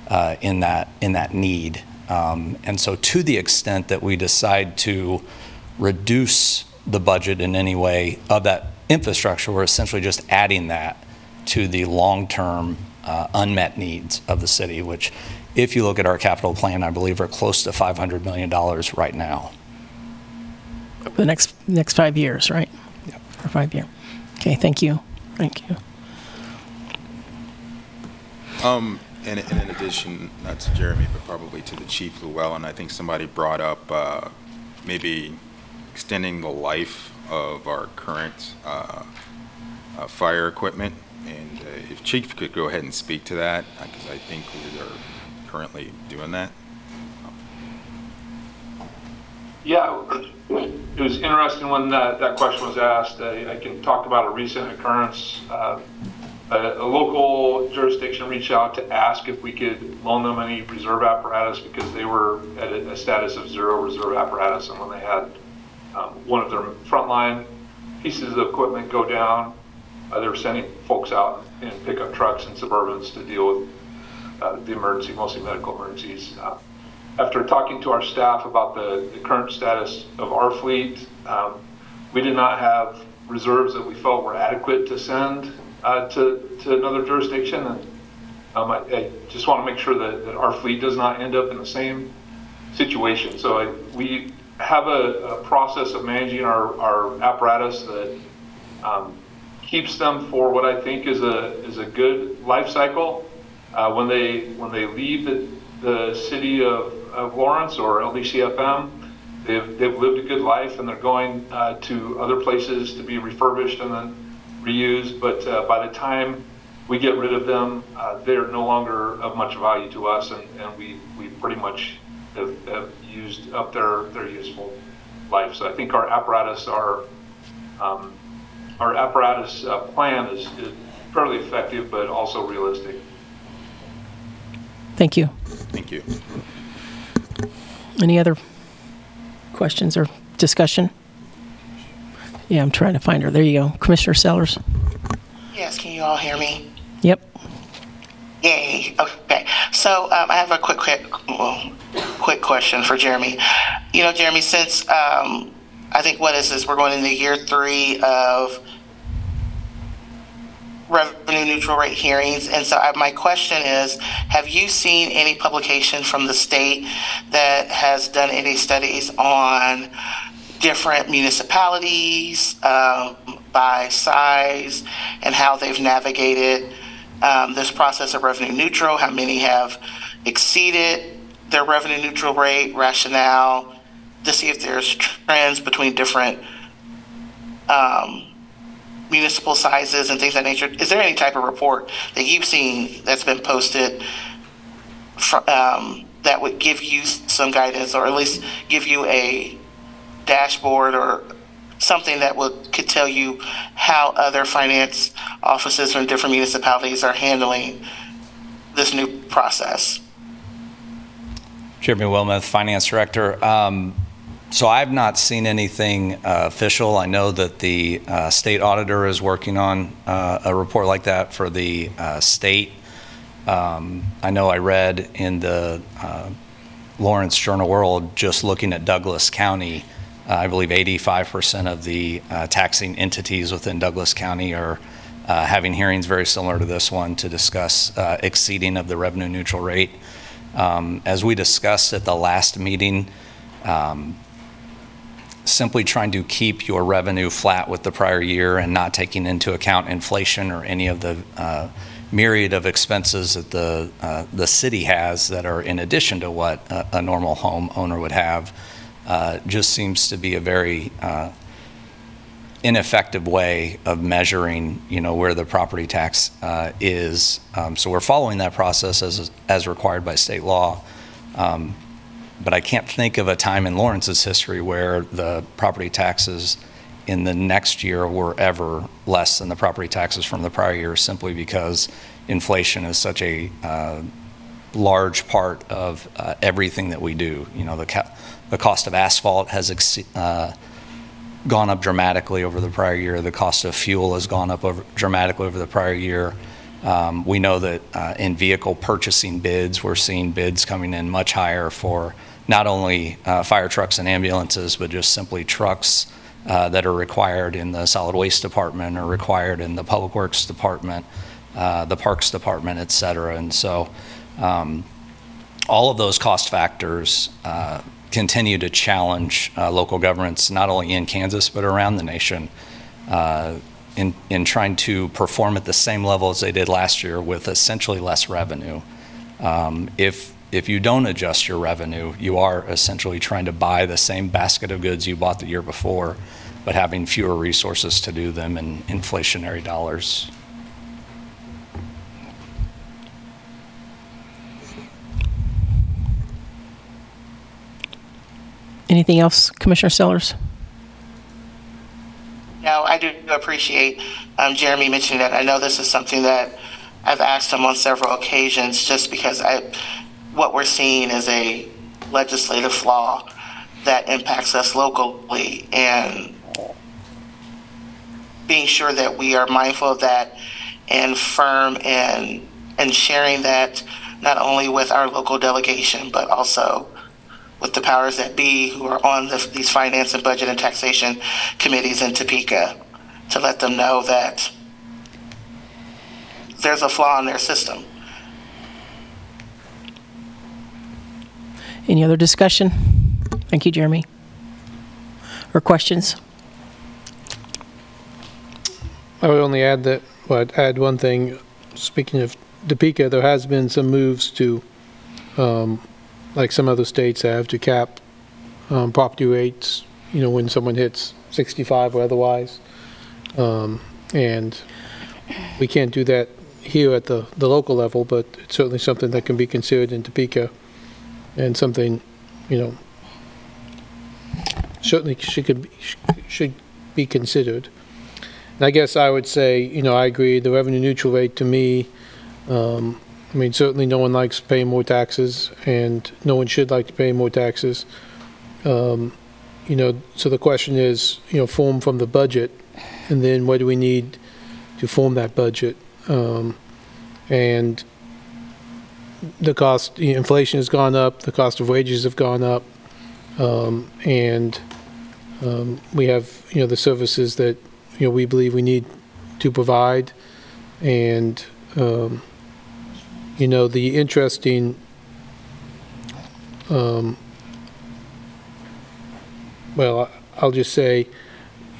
uh, in that, in that need. Um, And so to the extent that we decide to reduce the budget in any way of that infrastructure, we're essentially just adding that to the long-term uh, unmet needs of the city, which, if you look at our capital plan, I believe are close to $500 million right now. The next, next five years, right? Yep. For five year. Okay, thank you. Thank you. Um, and, and in addition, not to Jeremy, but probably to the Chief Llewellyn, I think somebody brought up, uh, maybe extending the life of our current, uh, uh, fire equipment. And uh, if Chief could go ahead and speak to that, because I think we are currently doing that. Yeah, it was interesting when that, that question was asked. I, I can talk about a recent occurrence. Uh, A, a local jurisdiction reached out to ask if we could loan them any reserve apparatus because they were at a, a status of zero reserve apparatus. And when they had um, one of their frontline pieces of equipment go down, uh, they were sending folks out in pickup trucks and Suburbans to deal with uh, the emergency, mostly medical emergencies. Uh, after talking to our staff about the, the current status of our fleet, um, we did not have reserves that we felt were adequate to send uh, to, to another jurisdiction. And um, I, I just want to make sure that, that our fleet does not end up in the same situation. So I, we have a, a process of managing our, our apparatus that um, keeps them for what I think is a, is a good life cycle. Uh, when they, when they leave the, the city of, of Lawrence or LDCFM, they've, they've lived a good life and they're going uh, to other places to be refurbished and then reused. But uh, by the time we get rid of them, uh, they're no longer of much value to us, and, and we, we pretty much have, have used up their, their useful life. So I think our apparatus, our, um, our apparatus uh, plan is, is fairly effective, but also realistic. Thank you. Thank you. Any other questions or discussion? Yeah, I'm trying to find her. There you go. Commissioner Sellers? Yes, can you all hear me? Yep. Yay. Okay. So um, I have a quick, quick, well, quick question for Jeremy. You know, Jeremy, since um, I think what is this? We're going into year three of revenue neutral rate hearings. And so I, my question is, have you seen any publication from the state that has done any studies on different municipalities um, by size and how they've navigated um, this process of revenue neutral? How many have exceeded their revenue neutral rate rationale to see if there's trends between different um, municipal sizes and things of that nature. Is there any type of report that you've seen that's been posted um, that would give you some guidance or at least give you a dashboard or something that could tell you how other finance offices from different municipalities are handling this new process? Jeremy Wilmoth, Finance Director. Um, So I've not seen anything uh, official. I know that the uh, state auditor is working on uh, a report like that for the uh, state. Um, I know I read in the uh, Lawrence Journal World, just looking at Douglas County, I believe 85% of the uh, taxing entities within Douglas County are uh, having hearings very similar to this one to discuss uh, exceeding of the revenue neutral rate. Um, As we discussed at the last meeting, um, simply trying to keep your revenue flat with the prior year and not taking into account inflation or any of the myriad of expenses that the, the city has that are in addition to what a, normal homeowner would have, just seems to be a very uh, ineffective way of measuring, you know, where the property tax uh, is. Um, So we're following that process as, as required by state law. Um, But I can't think of a time in Lawrence's history where the property taxes in the next year were ever less than the property taxes from the prior year, simply because inflation is such a uh, large part of uh, everything that we do. You know, the, ca- the cost of asphalt has uh, gone up dramatically over the prior year. The cost of fuel has gone up dramatically over the prior year. Um, we know that uh, in vehicle purchasing bids, we're seeing bids coming in much higher for not only uh, fire trucks and ambulances, but just simply trucks that are required in the solid waste department or required in the public works department, the parks department, et cetera. And so um, all of those cost factors continue to challenge uh, local governments, not only in Kansas, but around the nation, uh, in, in trying to perform at the same level as they did last year with essentially less revenue. Um, If, if you don't adjust your revenue, you are essentially trying to buy the same basket of goods you bought the year before, but having fewer resources to do them in inflationary dollars. Anything else, Commissioner Sellers? No, I do appreciate um, Jeremy mentioning that. I know this is something that I've asked him on several occasions, just because I, what we're seeing is a legislative flaw that impacts us locally, and being sure that we are mindful of that and firm and and sharing that not only with our local delegation, but also with the powers that be who are on the, these finance and budget and taxation committees in Topeka to let them know that there's a flaw in their system. Any other discussion? Thank you, Jeremy. Or questions? I would only add that, well, I'd add one thing. Speaking of Topeka, there has been some moves to, um, like some other states have, to cap um, property rates, you know, when someone hits 65 or otherwise. Um, And we can't do that here at the, the local level, but it's certainly something that can be considered in Topeka and something, you know, certainly should, could be- should be considered. And I guess I would say, you know, I agree, the revenue neutral rate to me, um, I mean, certainly no one likes paying more taxes, and no one should like to pay more taxes. Um, You know, so the question is, you know, form from the budget, and then what do we need to form that budget? Um, And the cost, you know, inflation has gone up, the cost of wages have gone up, um, and um, we have, you know, the services that, you know, we believe we need to provide. And, um, you know, the interesting, um, well, I'll just say,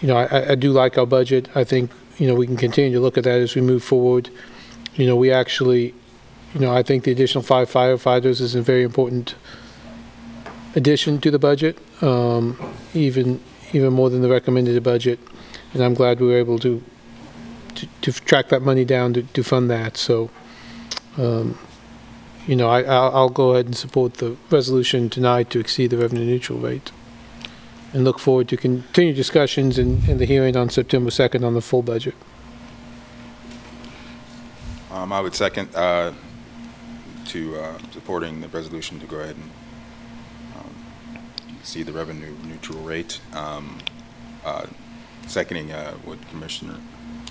you know, I, I do like our budget. I think, you know, we can continue to look at that as we move forward. You know, we actually, you know, I think the additional five firefighters is a very important addition to the budget, um, even, even more than the recommended budget. And I'm glad we were able to, to, to track that money down to, to fund that. So, um, you know, I, I'll, go ahead and support the resolution tonight to exceed the revenue neutral rate. And look forward to continued discussions and the hearing on September 2nd on the full budget. Um, I would second, uh, to, uh, supporting the resolution to go ahead and, um, see the revenue neutral rate. Um, uh, seconding, uh, what Commissioner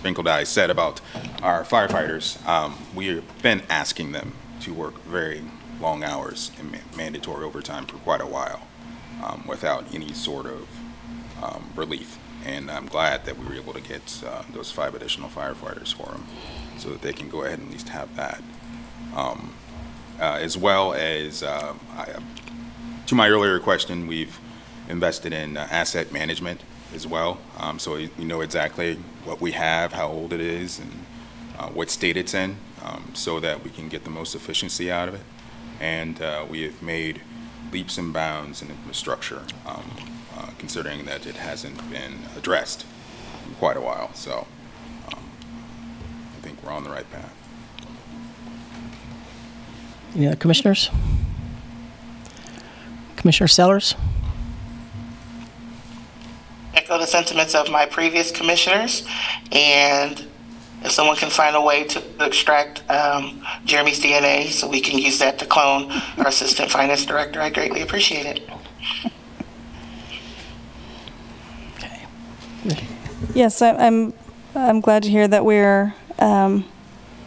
Finkeldei said about our firefighters. Um, we've been asking them to work very long hours and ma- mandatory overtime for quite a while, um, without any sort of, um, relief. And I'm glad that we were able to get, uh, those five additional firefighters for them, so that they can go ahead and at least have that. Um, uh, as well as, uh, I, to my earlier question, we've invested in uh, asset management as well. Um, so you know exactly what we have, how old it is, and uh, what state it's in, um, so that we can get the most efficiency out of it. And uh, we have made leaps and bounds in infrastructure, um, uh, considering that it hasn't been addressed in quite a while. So um, I think we're on the right path. Any other commissioners? Commissioner Sellers? Sentiments of my previous commissioners, and if someone can find a way to extract um, Jeremy's DNA so we can use that to clone our assistant finance director, I greatly appreciate it. Yes, I- I'm, I'm glad to hear that we're, um,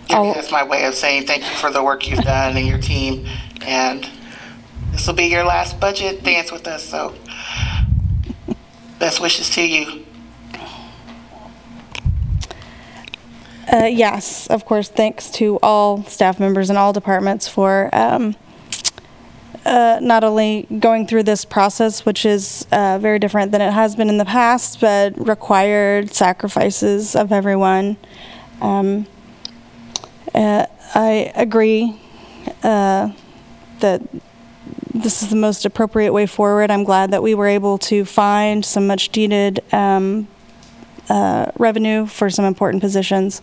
Jeremy, that's my way of saying thank you for the work you've done and your team, and this will be your last budget dance with us, so best wishes to you. Uh, Yes, of course, thanks to all staff members and all departments for um, uh, not only going through this process, which is uh, very different than it has been in the past, but required sacrifices of everyone. Um, uh, I agree uh, that this is the most appropriate way forward. I'm glad that we were able to find some much needed um, uh, revenue for some important positions.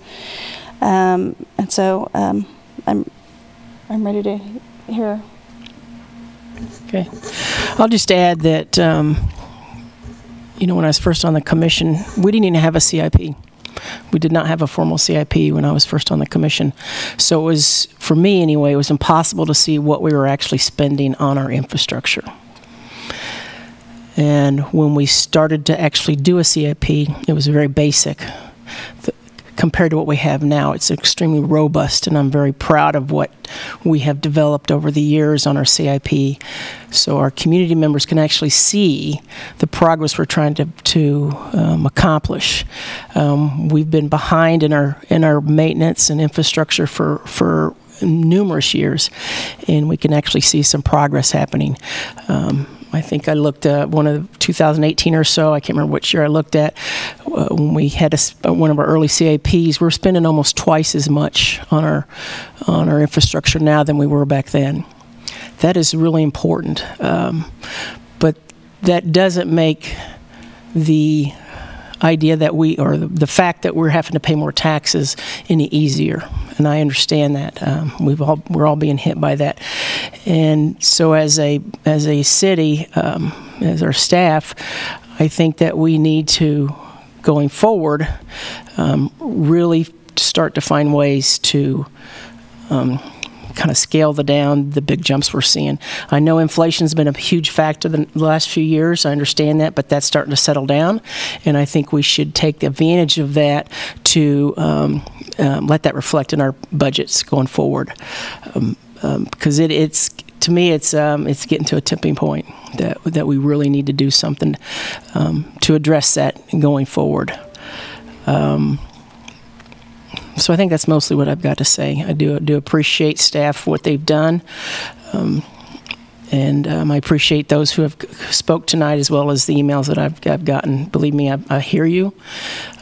Um, and so um, I'm, I'm ready to hear. Okay. I'll just add that, um, you know, when I was first on the commission, we didn't even have a CIP. We did not have a formal CIP when I was first on the commission. So it was, for me anyway, it was impossible to see what we were actually spending on our infrastructure. And when we started to actually do a CIP, it was very basic. The- Compared to what we have now, it's extremely robust, and I'm very proud of what we have developed over the years on our CIP. So our community members can actually see the progress we're trying to, to um, accomplish. Um, we've been behind in our, in our maintenance and infrastructure for, for numerous years, and we can actually see some progress happening. Um, I think I looked at one of 2018 or so. I can't remember which year I looked at uh, when we had a uh, one of our early CAPs. We're spending almost twice as much on our on our infrastructure now than we were back then. That is really important, um, but that doesn't make the idea that we, or the, fact that we're having to pay more taxes any easier. And I understand that. Um, we've all, we're all being hit by that. And so as a, as a city, um, as our staff, I think that we need to, going forward, um, really start to find ways to, um, kind of scale the down the big jumps we're seeing. I know inflation's been a huge factor the last few years. I understand that, but that's starting to settle down, and I think we should take advantage of that to um, um, let that reflect in our budgets going forward. Um, um, because it, it's to me, it's um, it's getting to a tipping point that that we really need to do something um, to address that going forward. Um, so I think that's mostly what I've got to say. I do do appreciate staff what they've done, um, and um, I appreciate those who have spoke tonight as well as the emails that I've, I've gotten. Believe me, I, I hear you.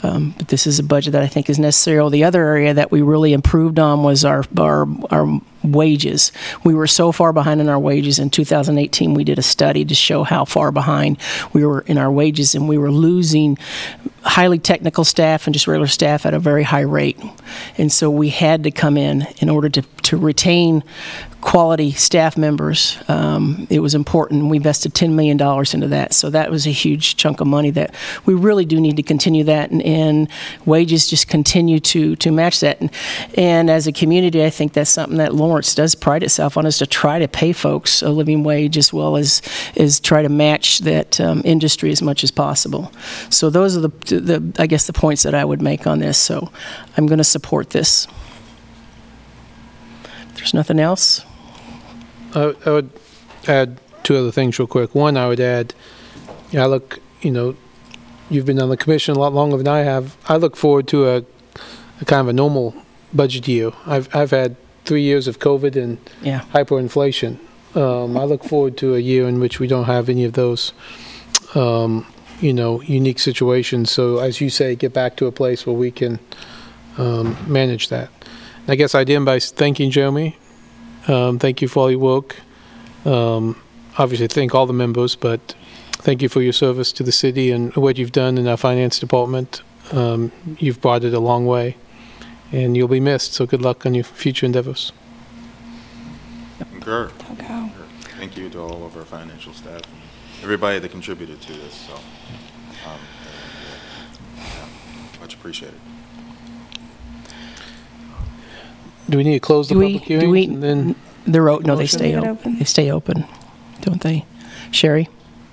Um, but this is a budget that I think is necessary. The other area that we really improved on was our our our wages. We were so far behind in our wages. In 2018, we did a study to show how far behind we were in our wages, and we were losing highly technical staff and just regular staff at a very high rate. And so we had to come in in order to, to retain quality staff members. Um, it was important. We invested $10 million into that. So that was a huge chunk of money that we really do need to continue that, and, and wages just continue to, to match that. And, and as a community, I think that's something that Does pride itself on is to try to pay folks a living wage as well as, as try to match that um, industry as much as possible. So those are the, the, I guess, the points that I would make on this. So I'm going to support this. If there's nothing else. I I would add two other things real quick. One, I would add, I look, you know, you've been on the commission a lot longer than I have. I look forward to a, a kind of a normal budget year. I've, I've had three years of COVID and Yeah. hyperinflation. Um, I look forward to a year in which we don't have any of those, um, you know, unique situations. So as you say, get back to a place where we can um, manage that. And I guess I'd end by thanking Jeremy. Um, thank you for all your work. Um, obviously, thank all the members, but thank you for your service to the city and what you've done in our finance department. Um, you've brought it a long way, and you'll be missed. So good luck on your future endeavors. Concur. Concur. Thank you to all of our financial staff, and everybody that contributed to this, so, um, yeah, much appreciated. Do we need to close the Do we, public do we, hearings and then? they're, o- no, they Motion? stay Leave it open. open. They stay open, don't they? Sherry?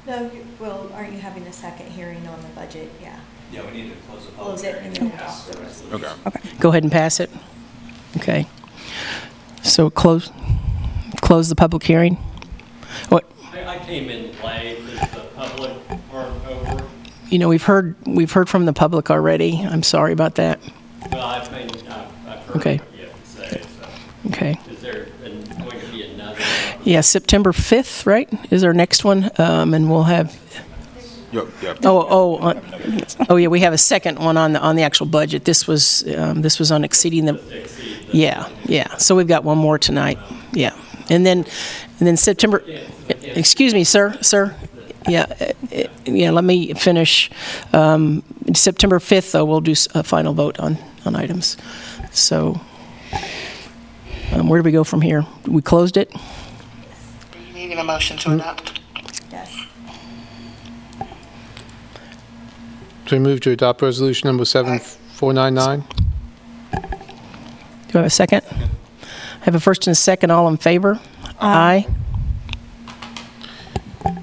No, well, aren't you having a second hearing on the budget? Yeah. Yeah, we need to close it and then adopt the resolution. Okay. Go ahead and pass it. Okay. So close, close the public hearing? What, I I came in late, because the public weren't over. you know, we've heard, we've heard from the public already. I'm sorry about that. Well, I've been, I've I've heard Okay. what you have to say, so. Okay. Is there an- going to be another? Yeah, September 5th, right, is our next one, um, and we'll have, Yep, yep. oh, oh, uh, oh, yeah, we have a second one on the, on the actual budget. This was, um, this was on exceeding the, yeah, yeah, so we've got one more tonight, yeah. And then, and then September, excuse me, sir, sir, yeah, uh, uh, yeah, let me finish. Um, September 5th, though, we'll do s- a final vote on, on items. So, um, where do we go from here? We closed it? Are you needing a motion to adopt. So we move to adopt resolution number 7499. Do I have a second? I have a first and a second, all in favor? Aye.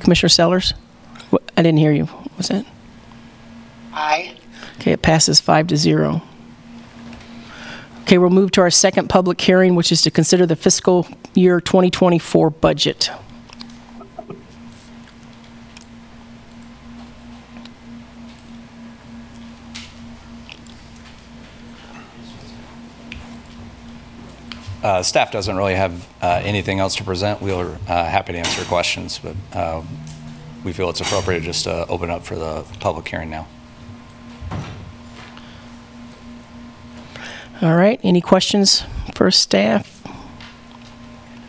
Commissioner Sellers? What- I didn't hear you. What was that? Aye. Okay, it passes five to zero. Okay, we'll move to our second public hearing, which is to consider the fiscal year 2024 budget. Uh, Staff doesn't really have uh, anything else to present. We are uh, happy to answer questions, but uh, we feel it's appropriate just to open up for the public hearing now. All right, any questions for staff?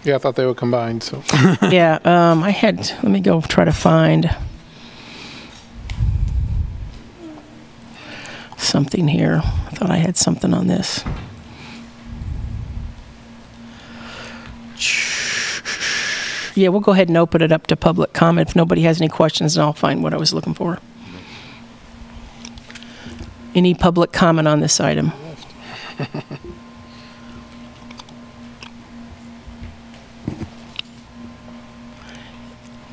Yeah, I thought they were combined, so. Yeah, um, I had, let me go try to find something here. I thought I had something on this. Yeah, we'll go ahead and open it up to public comment. If nobody has any questions, then I'll find what I was looking for. Any public comment on this item?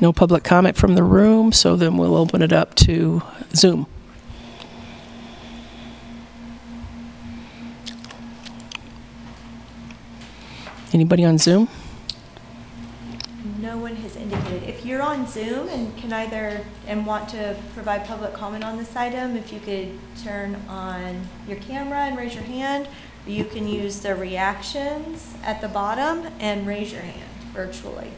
No public comment from the room, so then we'll open it up to Zoom. Anybody on Zoom? No one has indicated. If you're on Zoom and can either, and want to provide public comment on this item, if you could turn on your camera and raise your hand, You can use the reactions at the bottom and raise your hand virtually.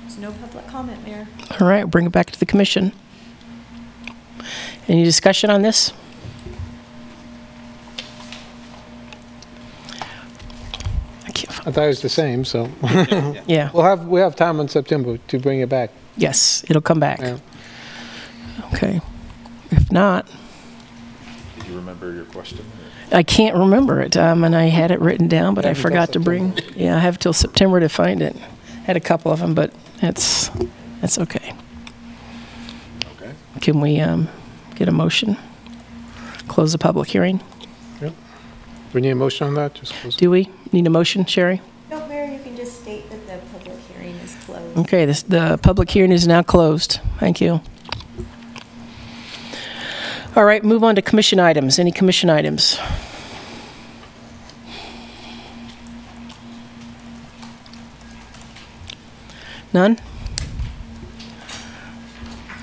There's no public comment, Mayor. All right, bring it back to the commission. Any discussion on this? I thought it was the same, so. Yeah. We'll have, we have time in September to bring it back. Yes, it'll come back. Yeah. Okay. If not, Did you remember your question? I can't remember it, um, and I had it written down, but I Have until forgot to bring. Yeah, I have till September to find it. I had a couple of them, but that's, that's okay. Okay. Can we, um, get a motion? Close the public hearing? Do we need a motion on that? Just close- Do we? Need a motion, Sherry? No, Mayor, you can just state that the public hearing is closed. Okay, this, the public hearing is now closed. Thank you. All right, move on to commission items. Any commission items? None?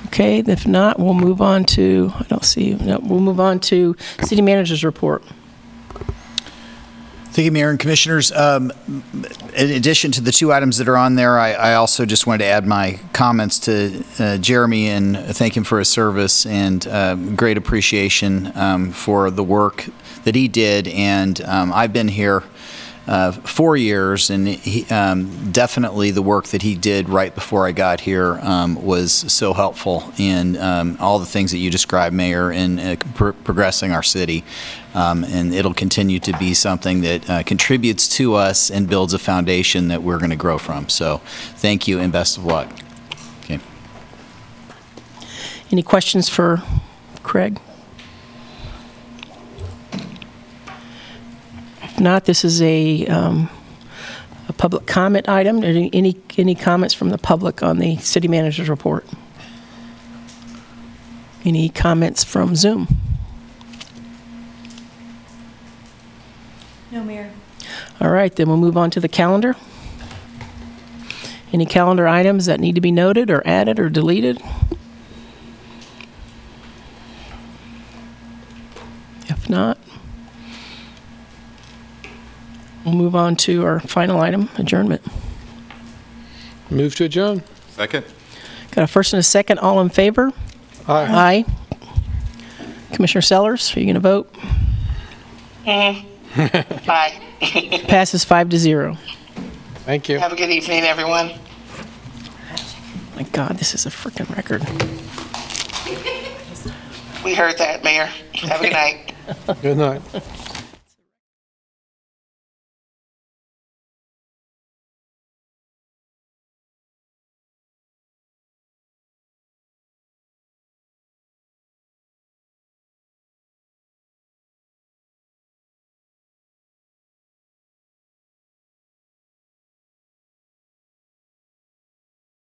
Okay, if not, we'll move on to, I don't see, no, we'll move on to city manager's report. Thank you, Mayor and Commissioners. Um, In addition to the two items that are on there, I I also just wanted to add my comments to uh, Jeremy and thank him for his service and um, great appreciation um, for the work that he did. And um, I've been here uh, four years, and he, um, definitely the work that he did right before I got here um, was so helpful in um, all the things that you described, Mayor, in uh, pr- progressing our city. Um, and it'll continue to be something that uh, contributes to us and builds a foundation that we're going to grow from. So thank you and best of luck. Okay. Any questions for Craig? If not, this is a, um, a public comment item. Any, any any comments from the public on the city manager's report? Any comments from Zoom? No, Mayor. All right, then we'll move on to the calendar. Any calendar items that need to be noted or added or deleted? If not, we'll move on to our final item, adjournment. Move to adjourn. Second? Got a first and a second, all in favor? Aye. Aye. Commissioner Sellers, are you going to vote? Bye. Passes five to zero. Thank you. Have a good evening, everyone. My God, this is a freaking record. We heard that, Mayor. Have a good night. Good night.